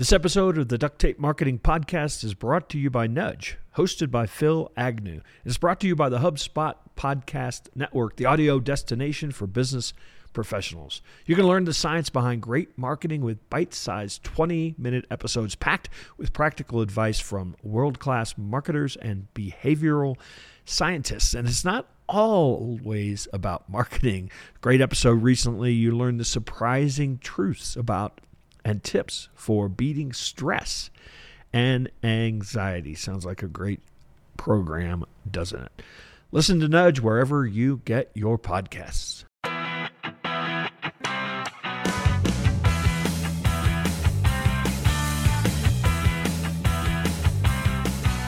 This episode of the Duct Tape Marketing Podcast is brought to you by Nudge, hosted by Phil Agnew. It's brought to you by the HubSpot Podcast Network, the audio destination for business professionals. You can learn the science behind great marketing with bite sized 20 minute episodes packed with practical advice from world class marketers and behavioral scientists. And it's not always about marketing. Great episode recently, you learned the surprising truths about and tips for beating stress and anxiety. Sounds like a great program, doesn't it? Listen to Nudge wherever you get your podcasts.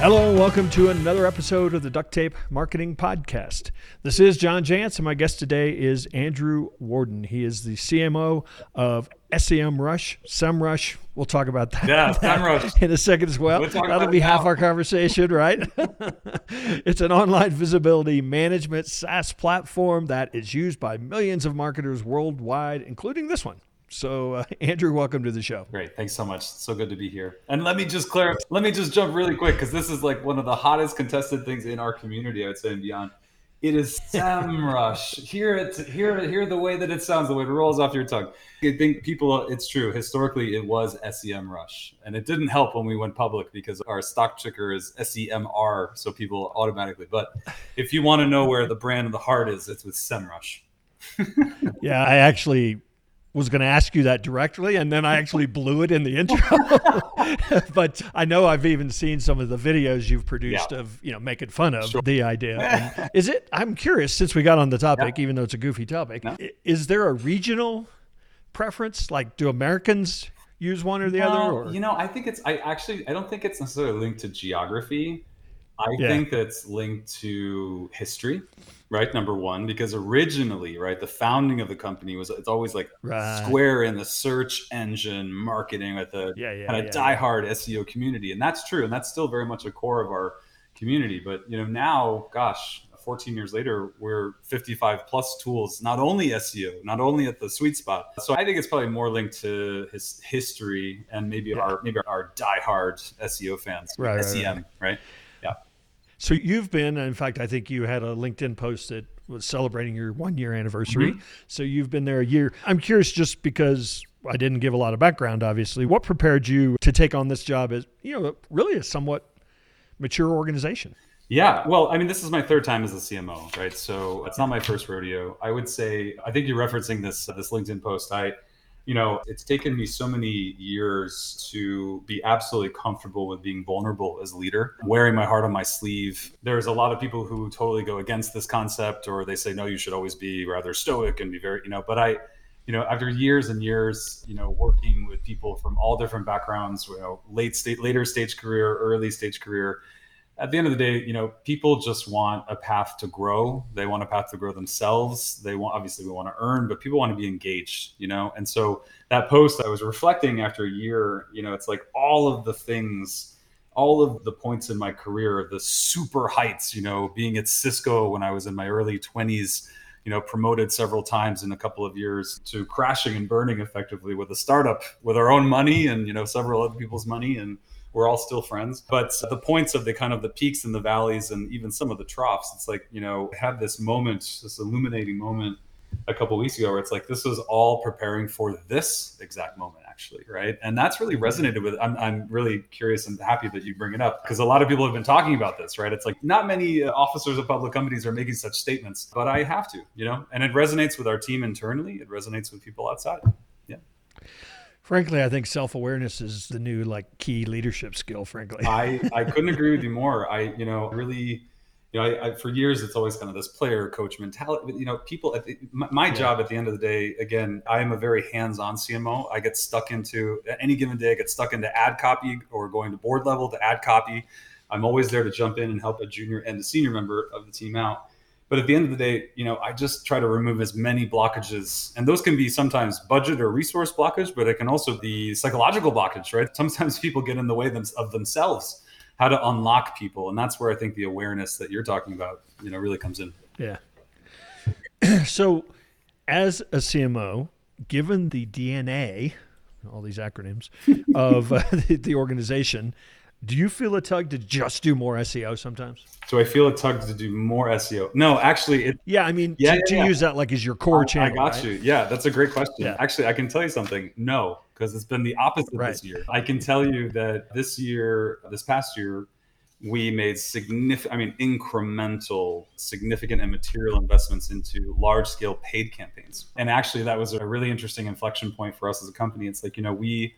Hello, and welcome to another episode of the Duct Tape Marketing Podcast. This is John Jantsch, and my guest today is Andrew Warden. He is the CMO of SEM SEMrush, SEMrush. We'll talk about that, yeah, SEMrush. in a second as well. We'll That'll be half our conversation, right? it's an online visibility management SaaS platform that is used by millions of marketers worldwide, including this one. So, uh, Andrew, welcome to the show. Great, thanks so much. So good to be here. And let me just clarify. Let me just jump really quick because this is like one of the hottest contested things in our community. I would say and beyond. It is SEMrush. hear it, hear it, hear the way that it sounds, the way it rolls off your tongue. I think people. It's true. Historically, it was SEMrush, and it didn't help when we went public because our stock ticker is SEMR, so people automatically. But if you want to know where the brand of the heart is, it's with SEMrush. yeah, I actually was going to ask you that directly, and then I actually blew it in the intro. but I know I've even seen some of the videos you've produced yeah. of you know making fun of sure. the idea. And is it? I'm curious since we got on the topic, yeah. even though it's a goofy topic. No. Is there a regional preference? Like, do Americans use one or the other? Or? You know, I think it's. I actually I don't think it's necessarily linked to geography. I yeah. think that's linked to history right? Number one, because originally, right, the founding of the company was it's always like right. Square in the search engine marketing with a yeah, yeah, kind of yeah, diehard SEO community, and that's true, and that's still very much a core of our community. But you know, now, gosh, 14 years later, we're 55 plus tools, not only SEO, not only at the sweet spot. So I think it's probably more linked to his history and maybe our maybe our diehard SEO fans, right, SEM, right? right? So you've been, in fact, I think you had a LinkedIn post that was celebrating your one year anniversary. Mm-hmm. So you've been there a year. I'm curious just because I didn't give a lot of background, obviously. What prepared you to take on this job as, you know, really a somewhat mature organization? Yeah, well, I mean, this is my third time as a CMO, right? So it's not my first rodeo. I would say, I think you're referencing this this LinkedIn post. I you know, it's taken me so many years to be absolutely comfortable with being vulnerable as a leader, wearing my heart on my sleeve. There's a lot of people who totally go against this concept or they say, no, you should always be rather stoic and be very, you know, but I, you know, after years and years, you know, working with people from all different backgrounds, you know, late state, later stage career, early stage career, at the end of the day, you know, people just want a path to grow. They want a path to grow themselves. They want, obviously, we want to earn, but people want to be engaged, you know? And so that post, I was reflecting after a year, you know, it's like all of the things, all of the points in my career, the super heights, you know, being at Cisco when I was in my early 20s, you know, promoted several times in a couple of years to crashing and burning effectively with a startup with our own money and, you know, several other people's money. And, we're all still friends. But the points of the kind of the peaks and the valleys and even some of the troughs, it's like, you know, had this moment, this illuminating moment a couple weeks ago where it's like this was all preparing for this exact moment actually right? And that's really resonated with I'm, I'm really curious and happy that you bring it up because a lot of people have been talking about this right? It's like not many uh, officers of public companies are making such statements but i have to you know? And it resonates with our team internally. It resonates with people outside Frankly, I think self awareness is the new like key leadership skill. Frankly, I I couldn't agree with you more. I you know really. You know, I, I, for years it's always kind of this player coach mentality. You know, people. The, my, my yeah. job at the end of the day, again, I am a very hands-on CMO. I get stuck into any given day. I get stuck into ad copy or going to board level to ad copy. I'm always there to jump in and help a junior and a senior member of the team out. But at the end of the day, you know, I just try to remove as many blockages, and those can be sometimes budget or resource blockage, but it can also be psychological blockage, right? Sometimes people get in the way of themselves. How to unlock people, and that's where I think the awareness that you're talking about, you know, really comes in. Yeah. so, as a CMO, given the DNA all these acronyms of uh, the, the organization. Do you feel a tug to just do more SEO sometimes? Do I feel a tug to do more SEO? No, actually, it, yeah. I mean, yeah, to, yeah, use that like as your core I, channel. I got right? you. Yeah, that's a great question. Yeah. Actually, I can tell you something. No, because it's been the opposite right. this year. I can tell you that this year, this past year, we made significant, I mean, incremental, significant and material investments into large scale paid campaigns. And actually, that was a really interesting inflection point for us as a company. It's like, you know, we,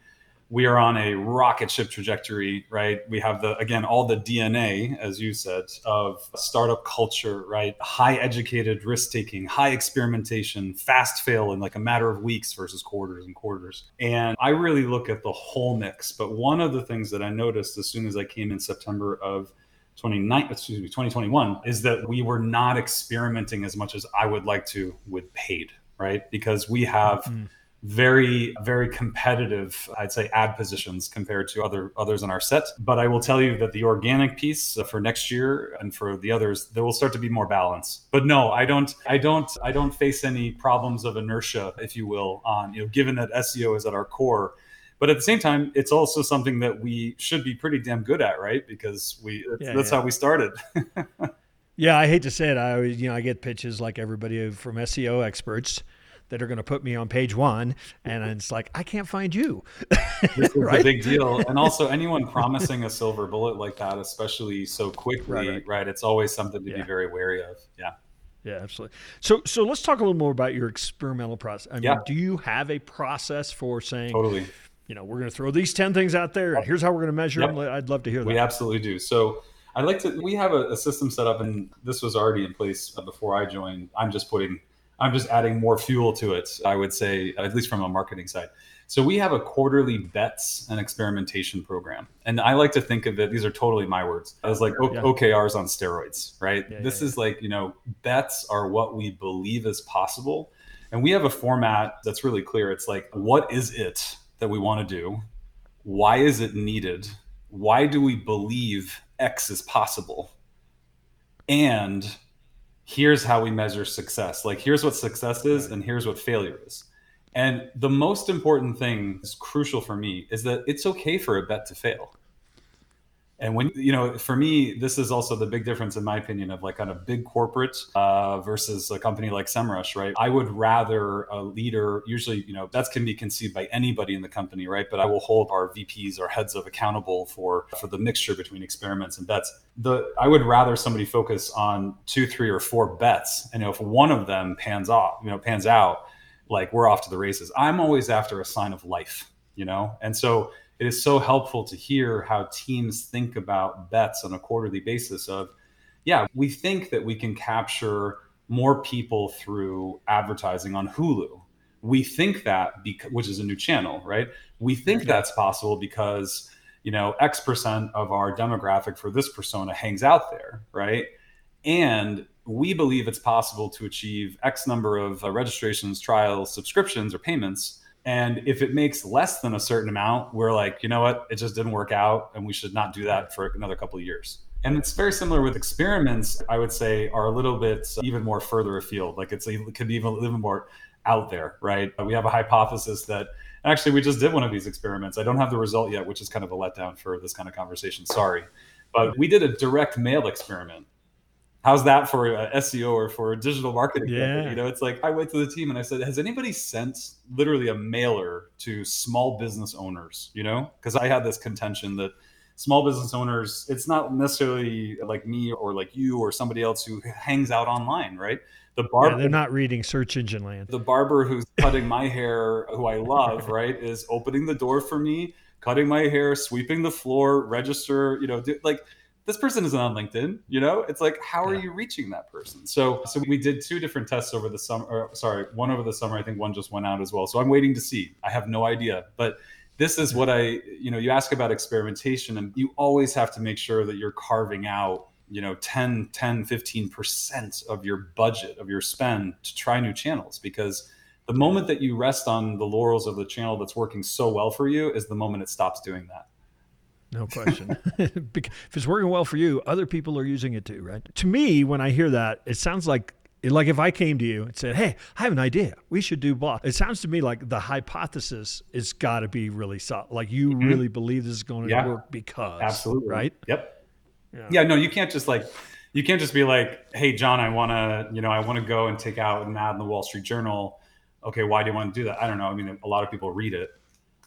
we are on a rocket ship trajectory, right? We have the, again, all the DNA, as you said, of startup culture, right? High educated risk taking, high experimentation, fast fail in like a matter of weeks versus quarters and quarters. And I really look at the whole mix. But one of the things that I noticed as soon as I came in September of 29, excuse me, 2021 is that we were not experimenting as much as I would like to with paid, right? Because we have, mm-hmm very very competitive i'd say ad positions compared to other others in our set. But i will tell you that the organic piece uh, for next year and for the others there will start to be more balance. But no i don't i don't i don't face any problems of inertia if you will on you know given that seo is at our core. But at the same time it's also something that we should be pretty damn good at right? Because we yeah, that's yeah. how we started. Yeah i hate to say it. I always you know i get pitches like everybody from seo experts that are going to put me on page one, and it's like I can't find you. this is right? a big deal, and also anyone promising a silver bullet like that, especially so quickly, right? right. right it's always something to yeah. be very wary of. Yeah. Yeah, absolutely. So, so let's talk a little more about your experimental process. I mean, yeah. do you have a process for saying, totally, you know, we're going to throw these ten things out there, and here's how we're going to measure yep. them? I'd love to hear that. We absolutely do. So, I'd like to. We have a, a system set up, and this was already in place before I joined. I'm just putting I'm just adding more fuel to it, I would say, at least from a marketing side. So we have a quarterly bets and experimentation program. And I like to think of it, these are totally my words, as like yeah. OKRs on steroids, right? Yeah, this yeah, is like, you know, bets are what we believe is possible. And we have a format that's really clear. It's like, what is it that we want to do? Why is it needed? Why do we believe X is possible? And here's how we measure success. Like, here's what success is, and here's what failure is. And the most important thing is crucial for me is that it's okay for a bet to fail. And when, you know, for me, this is also the big difference, in my opinion, of like kind of big corporate uh, versus a company like SEMrush, right? I would rather a leader, usually, you know, that can be conceived by anybody in the company, right? But I will hold our VPs or heads of accountable for for the mixture between experiments and bets. The I would rather somebody focus on two, three, or four bets, and if one of them pans off, you know, pans out, like we're off to the races. I'm always after a sign of life, you know, and so it is so helpful to hear how teams think about bets on a quarterly basis of yeah we think that we can capture more people through advertising on hulu. We think that because which is a new channel right? We think that's possible because you know x percent of our demographic for this persona hangs out there right? And we believe it's possible to achieve x number of uh, registrations trials subscriptions or payments and if it makes less than a certain amount, we're like, you know what, it just didn't work out and we should not do that for another couple of years. And it's very similar with experiments, I would say, are a little bit even more further afield. Like it's it could be even, even more out there, right? We have a hypothesis that actually we just did one of these experiments. I don't have the result yet, which is kind of a letdown for this kind of conversation. Sorry. But we did a direct mail experiment how's that for uh, a SEO or for a digital marketing? Yeah. Company? You know, it's like I went to the team and I said, has anybody sent literally a mailer to small business owners? You know, because I had this contention that small business owners, it's not necessarily like me or like you or somebody else who hangs out online, right? The barber, yeah, they're not reading search engine land. The barber who's cutting my hair, who I love, right, is opening the door for me, cutting my hair, sweeping the floor, register, you know, do, like this person isn't on LinkedIn. You know, it's like how are yeah. you reaching that person? So so we did two different tests over the summer. Or, sorry, one over the summer. I think one just went out as well. So I'm waiting to see. I have no idea, but this is what I you know you ask about experimentation and you always have to make sure that you're carving out you know 10 10 15% of your budget of your spend to try new channels because the moment that you rest on the laurels of the channel that's working so well for you is the moment it stops doing that no question. if it's working well for you, other people are using it too, right? To me, when I hear that, it sounds like like if I came to you and said, "Hey, I have an idea. We should do blah." It sounds to me like the hypothesis is got to be really solid. Like you mm-hmm. really believe this is going to yeah. work because absolutely right. Yep. Yeah. yeah. No, you can't just like you can't just be like, "Hey, John, I want to you know I want to go and take out an ad in the Wall Street Journal." Okay, why do you want to do that? I don't know. I mean, a lot of people read it.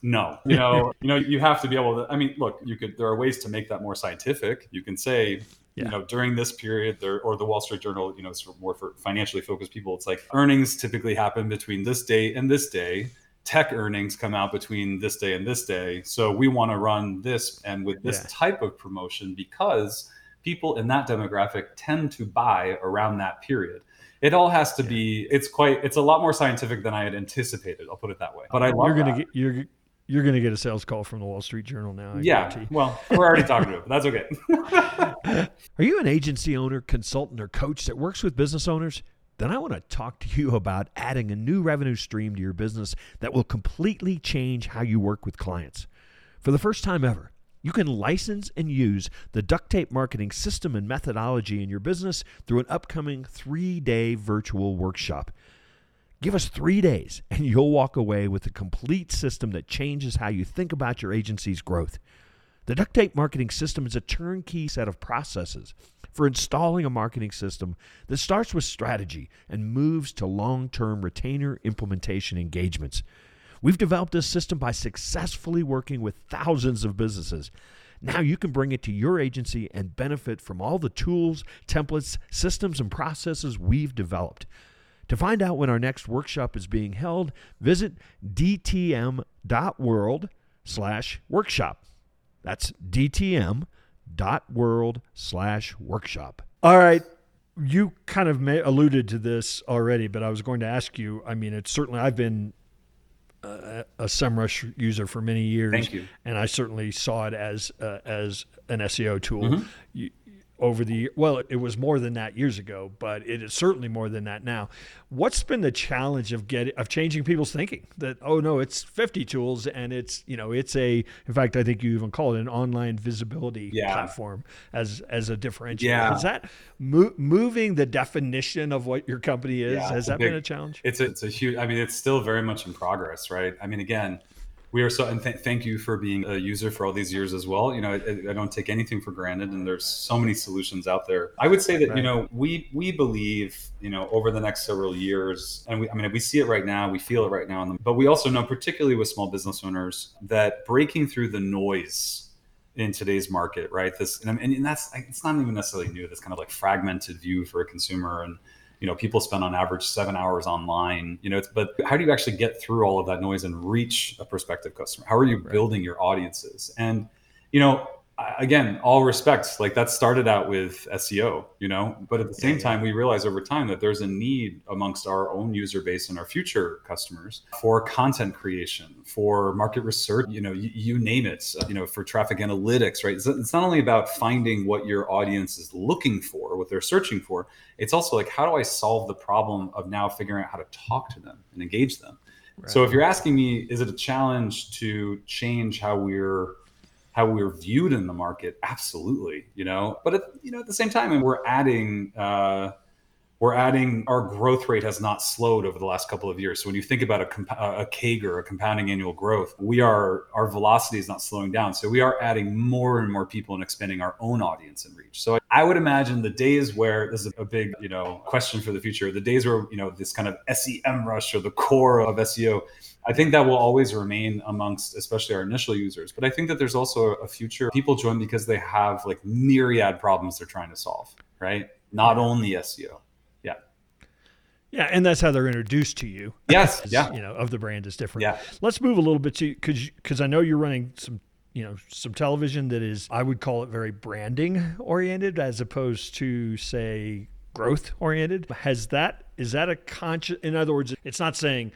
No, you know, you know, you have to be able to. I mean, look, you could. There are ways to make that more scientific. You can say, yeah. you know, during this period, there or the Wall Street Journal, you know, it's more for financially focused people. It's like earnings typically happen between this day and this day. Tech earnings come out between this day and this day. So we want to run this and with this yeah. type of promotion because people in that demographic tend to buy around that period. It all has to be. It's quite. It's a lot more scientific than I had anticipated. I'll put it that way. But I love you're gonna that. get you're you're going to get a sales call from the Wall Street Journal now. I yeah. Well, we're already talking to it, that's okay. Are you an agency owner, consultant, or coach that works with business owners? Then I want to talk to you about adding a new revenue stream to your business that will completely change how you work with clients. For the first time ever, you can license and use the duct tape marketing system and methodology in your business through an upcoming three day virtual workshop. Give us three days and you'll walk away with a complete system that changes how you think about your agency's growth. The duct tape marketing system is a turnkey set of processes for installing a marketing system that starts with strategy and moves to long term retainer implementation engagements. We've developed this system by successfully working with thousands of businesses. Now you can bring it to your agency and benefit from all the tools, templates, systems, and processes we've developed. To find out when our next workshop is being held, visit dtm.world slash workshop. That's dtm.world slash workshop. All right. You kind of may, alluded to this already, but I was going to ask you. I mean, it's certainly, I've been a, a SEMrush user for many years. Thank you. And I certainly saw it as uh, as an SEO tool. Mm-hmm. You, over the well it was more than that years ago but it is certainly more than that now. What's been the challenge of getting of changing people's thinking? That oh no it's 50 tools and it's you know it's a in fact i think you even call it an online visibility yeah. platform as as a differentiator. Yeah. is that mo- moving the definition of what your company is yeah, has that big, been a challenge? it's a, it's a huge i mean it's still very much in progress right? I mean again we are so and th- thank you for being a user for all these years as well you know I, I, don't take anything for granted and there's so many solutions out there i would say that right. you know we we believe you know over the next several years and we i mean we see it right now we feel it right now but we also know particularly with small business owners that breaking through the noise in today's market right this and, and that's it's not even necessarily new this kind of like fragmented view for a consumer and you know people spend on average seven hours online you know it's but how do you actually get through all of that noise and reach a prospective customer how are you right. building your audiences and you know again, all respects, like that started out with SEO, you know, but at the same yeah, time, we realize over time that there's a need amongst our own user base and our future customers for content creation, for market research, you know, you, you name it, you know, for traffic analytics, right? It's, it's not only about finding what your audience is looking for, what they're searching for. It's also like, how do I solve the problem of now figuring out how to talk to them and engage them? Right. So if you're asking me, is it a challenge to change how we're how we're viewed in the market absolutely you know? But at, you know at the same time and we're adding uh, we're adding our growth rate has not slowed over the last couple of years so when you think about a, a CAGR a compounding annual growth we are our velocity is not slowing down so we are adding more and more people and expanding our own audience and reach so i would imagine the days where this is a big you know question for the future the days where you know this kind of sem rush or the core of seo I think that will always remain amongst, especially our initial users. But I think that there's also a future. People join because they have like myriad problems they're trying to solve, right? Not only SEO. Yeah. And that's how they're introduced to you. Yes. yeah. You know, of the brand is different. Yeah. Let's move a little bit to because because I know you're running some you know some television that is I would call it very branding oriented as opposed to say growth oriented. Has that is that a conscious? In other words, it's not saying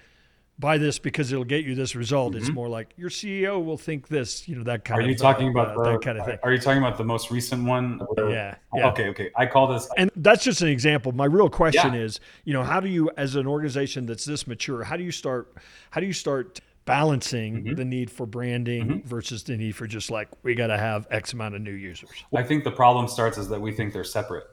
buy this because it'll get you this result. Mm-hmm. It's more like your CEO will think this, you know, that kind are of. Are you talking uh, about the, that kind of thing? Are you talking about the most recent one? Yeah, yeah. Okay. Okay. I call this. And that's just an example. My real question yeah. is, you know, how do you, as an organization that's this mature, how do you start? How do you start? balancing mm-hmm. the need for branding mm-hmm. versus the need for just like we got to have x amount of new users i think the problem starts is that we think they're separate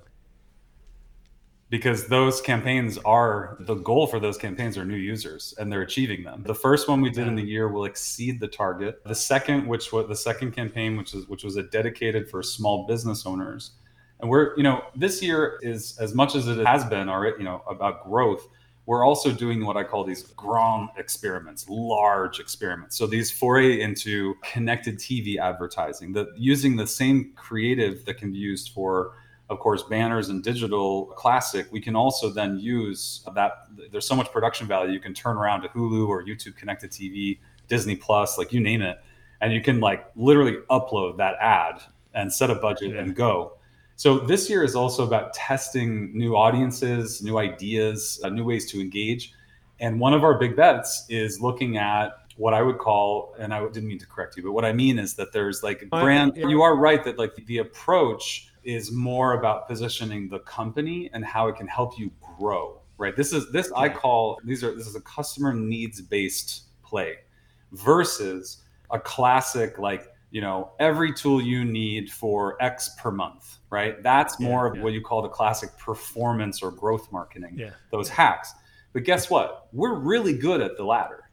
because those campaigns are the goal for those campaigns are new users and they're achieving them. The first one we did in the year will exceed the target. The second, which was the second campaign, which is which was a dedicated for small business owners, and we're you know this year is as much as it has been our you know about growth. We're also doing what I call these grand experiments, large experiments. So these foray into connected TV advertising, that using the same creative that can be used for of course, banners and digital classic, we can also then use that. There's so much production value. You can turn around to Hulu or YouTube connected TV, Disney Plus, like you name it, and you can like literally upload that ad and set a budget yeah. and go. So this year is also about testing new audiences, new ideas, uh, new ways to engage. And one of our big bets is looking at what I would call, and I didn't mean to correct you, but what I mean is that there's like brand. You are right that like the approach is more about positioning the company and how it can help you grow right? This is this i call these are this is a customer needs based play versus a classic like you know every tool you need for x per month right? That's more yeah, of yeah. what you call the classic performance or growth marketing yeah. those hacks. But guess what? We're really good at the latter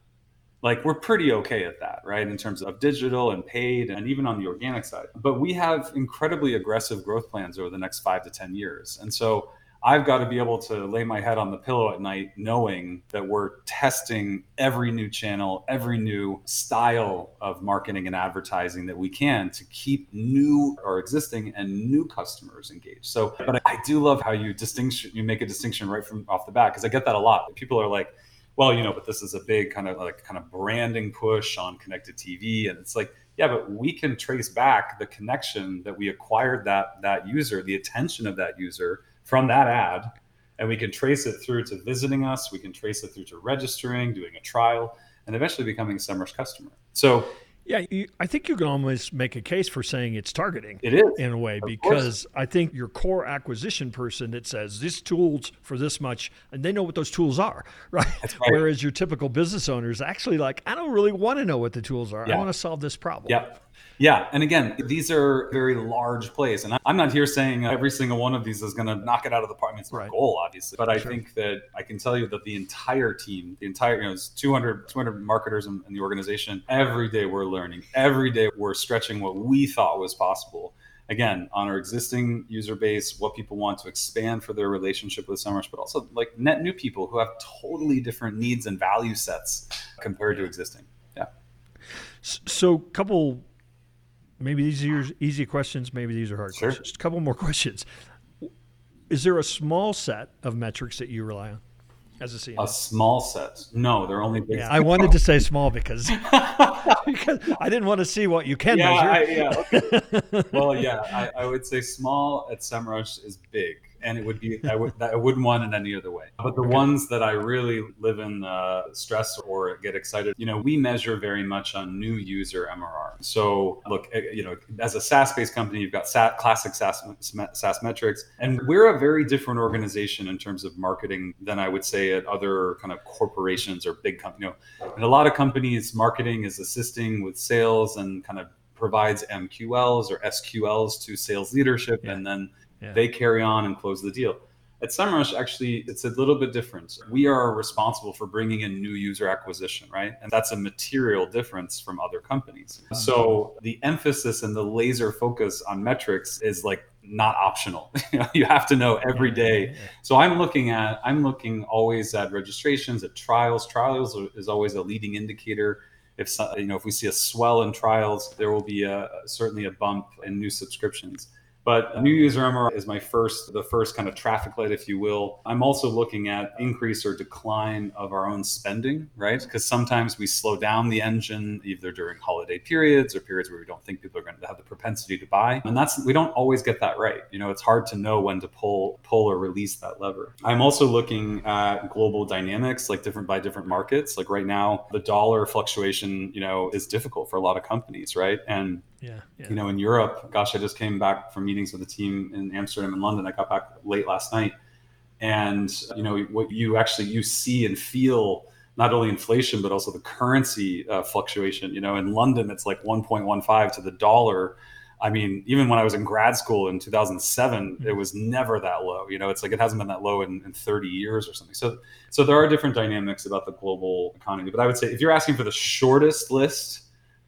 like we're pretty okay at that, right? In terms of digital and paid and even on the organic side. But we have incredibly aggressive growth plans over the next five to 10 years. And so I've got to be able to lay my head on the pillow at night knowing that we're testing every new channel, every new style of marketing and advertising that we can to keep new or existing and new customers engaged. So, but I do love how you distinction you make a distinction right from off the bat because I get that a lot. People are like, well, you know, but this is a big kind of like kind of branding push on connected TV, and it's like, yeah, but we can trace back the connection that we acquired that that user, the attention of that user from that ad, and we can trace it through to visiting us. We can trace it through to registering, doing a trial, and eventually becoming a SEMrush customer. So yeah, you, I think you can almost make a case for saying it's targeting. It is in a way because I think your core acquisition person that says this tool's for this much, and they know what those tools are, right? right. Whereas your typical business owner is actually like, I don't really want to know what the tools are. Yeah. I want to solve this problem. Yeah. Yeah, and again, these are very large plays, and I'm not here saying uh, every single one of these is going to knock it out of the park. I mean, it's right. goal, obviously, but I sure. think that I can tell you that the entire team, the entire, you know, it's 200, 200 marketers in, in the organization. Every day we're learning. Every day we're stretching what we thought was possible again on our existing user base what people want to expand for their relationship with SEMrush but also like net new people who have totally different needs and value sets compared to existing yeah so a couple maybe these are easy questions, maybe these are hard sure. questions. Just a couple more questions. Is there a small set of metrics that you rely on as a CMO? A small set? No, they're only big. Yeah, I wanted to say small because because I didn't want to see what you can yeah, measure. I, yeah. Okay. well, yeah, I, I, would say small at SEMrush is big and it would be I would I wouldn't want it any other way. But the okay. ones that I really live in uh, stress or get excited, you know, we measure very much on new user MRR. So look, eh, you know, as a SaaS-based company, you've got SaaS, classic SaaS, SaaS metrics, and we're a very different organization in terms of marketing than I would say at other kind of corporations or big companies. You know, in a lot of companies, marketing is assisting with sales and kind of provides MQLs or SQLs to sales leadership, yeah. and then yeah. They carry on and close the deal. At SEMrush, actually, it's a little bit different. We are responsible for bringing in new user acquisition, right? And that's a material difference from other companies. So the emphasis and the laser focus on metrics is like not optional. you have to know every day. So I'm looking at, I'm looking always at registrations, at trials. Trials is always a leading indicator if you know if we see a swell in trials there will be a certainly a bump in new subscriptions but new user MRR is my first, the first kind of traffic light, if you will. I'm also looking at increase or decline of our own spending, right? Because sometimes we slow down the engine either during holiday periods or periods where we don't think people are going to have the propensity to buy. And that's we don't always get that right. You know, it's hard to know when to pull pull or release that lever. I'm also looking at global dynamics, like different by different markets. Like right now, the dollar fluctuation, you know, is difficult for a lot of companies, right? And yeah, yeah. You know, in Europe, gosh, I just came back from meetings with the team in Amsterdam and London. I got back late last night, and you know what you actually you see and feel not only inflation but also the currency uh, fluctuation. You know, in London, it's like 1.15 to the dollar. I mean, even when I was in grad school in 2007, Mm-hmm. it was never that low. You know, it's like it hasn't been that low in, in 30 years or something. So, so there are different dynamics about the global economy. But I would say if you're asking for the shortest list,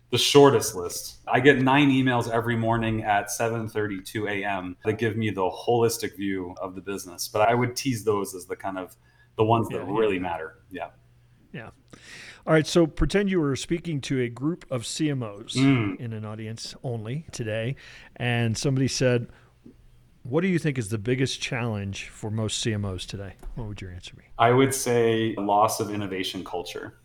the shortest list, I get nine emails every morning at 7:32 a.m. that give me the holistic view of the business. But I would tease those as the kind of the ones that Yeah, yeah. really matter. Yeah. Yeah. All right. So pretend you were speaking to a group of CMOs Mm. in an audience only today, and somebody said, What do you think is the biggest challenge for most CMOs today? What would your answer be? I would say loss of innovation culture.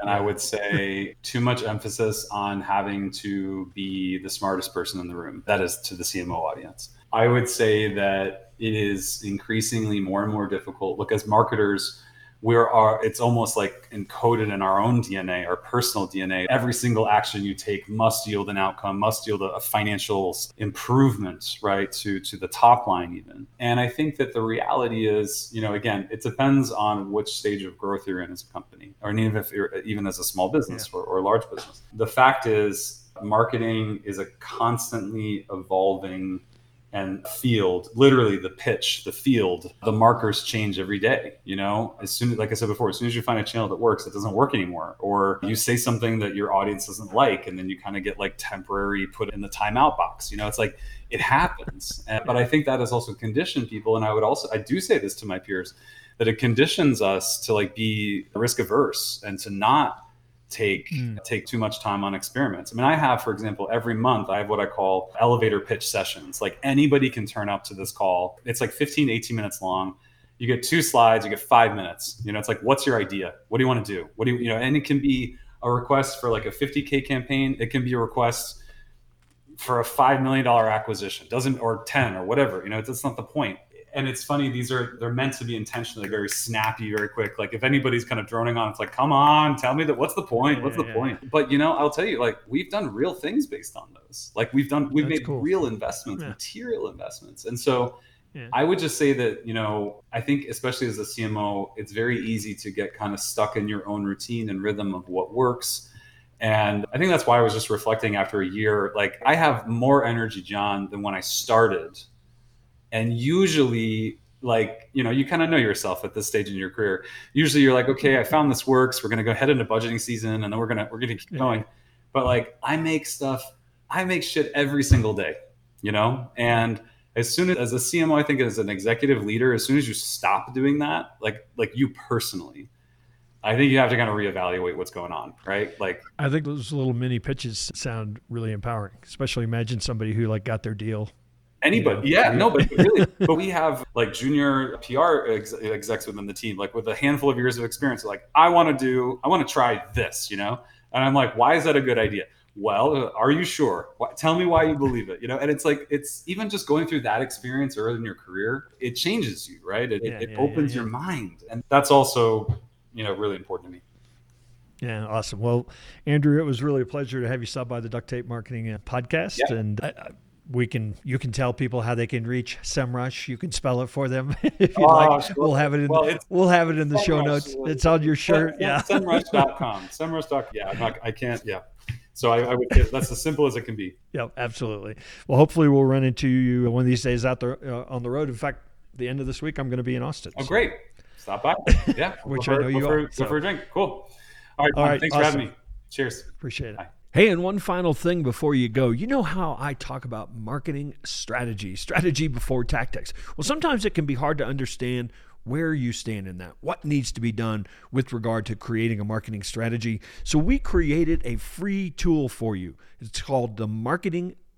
And I would say too much emphasis on having to be the smartest person in the room. That is to the CMO audience. I would say that it is increasingly more and more difficult. Look, as marketers, we're are it's almost like encoded in our own DNA, our personal DNA. Every single action you take must yield an outcome, must yield a, a financial improvement, right? To to the top line even. And I think that the reality is, you know, again, it depends on which stage of growth you're in as a company, or even if you're even as a small business or, or a large business. The fact is marketing is a constantly evolving and field literally the pitch the field the markers change every day you know? As soon like i said before as soon as you find a channel that works it doesn't work anymore. Or you say something that your audience doesn't like and then you kind of get like temporary put in the timeout box you know? It's like it happens. And, but i think that has also conditioned people and i would also i do say this to my peers that it conditions us to like be risk averse and to not take Mm. take too much time on experiments. I mean, I have, for example, every month I have what I call elevator pitch sessions. Like anybody can turn up to this call. It's like 15, 18 minutes long. You get two slides, you get five minutes. You know, it's like, what's your idea? What do you want to do? What do you, you know, and it can be a request for like a 50K campaign. It can be a request for a $5 million acquisition, doesn't, or 10 or whatever, you know, that's not the point and it's funny these are they're meant to be intentionally very snappy very quick like if anybody's kind of droning on it's like come on tell me that what's the point what's Yeah, the yeah, point but you know i'll tell you like we've done real things based on those like we've done we've That's made cool. real investments Yeah. material investments and so i would just say that you know i think especially as a cmo it's very easy to get kind of stuck in your own routine and rhythm of what works and I think that's why I was just reflecting after a year. Like, I have more energy, John, than when I started. And usually, like, you know, you kind of know yourself at this stage in your career. Usually you're like, okay, I found this works. We're going to go head into budgeting season and then we're going to, we're going to keep going. But like, I make stuff, I make shit every single day, you know? And as soon as, as a CMO, I think as an executive leader, as soon as you stop doing that, like, like you personally, I think you have to kind of reevaluate what's going on, right? Like, I think those little mini pitches sound really empowering, especially imagine somebody who like got their deal. Anybody, Yeah. no, but really, but we have like junior PR ex- execs within the team, like with a handful of years of experience. Like, I want to do, I want to try this, you know, and I'm like, why is that a good idea? Well, uh, are you sure? Why, tell me why you believe it, you know. And it's like it's even just going through that experience early in your career, it changes you, right? It, Yeah, it, it yeah, opens yeah, your mind, and that's also, you know, really important to me. Yeah, awesome. Well, Andrew, it was really a pleasure to have you stop by the Duct Tape Marketing uh, podcast, and I, I, we can you can tell people how they can reach SEMrush. You can spell it for them if you Oh, like. sure. We'll have it in Well, the, we'll have it in the show notes. It's on your shirt. Yeah. Semrush.com. Semrush.com. Yeah, I'm not, I can't. Yeah. So I, I would that's as simple as it can be. Yep, absolutely. Well, hopefully we'll run into you one of these days out there uh, on the road. In fact, the end of this week I'm going to be in Austin. Oh, so- great. Stop by. Yeah. Which I know you for, are, Go so. for a drink. Cool. All right. All right, Thanks for having me. Cheers. Appreciate it. Bye. Hey, and one final thing before you go. You know how I talk about marketing strategy, strategy before tactics. Well, sometimes it can be hard to understand where you stand in that, what needs to be done with regard to creating a marketing strategy. So, we created a free tool for you. It's called the Marketing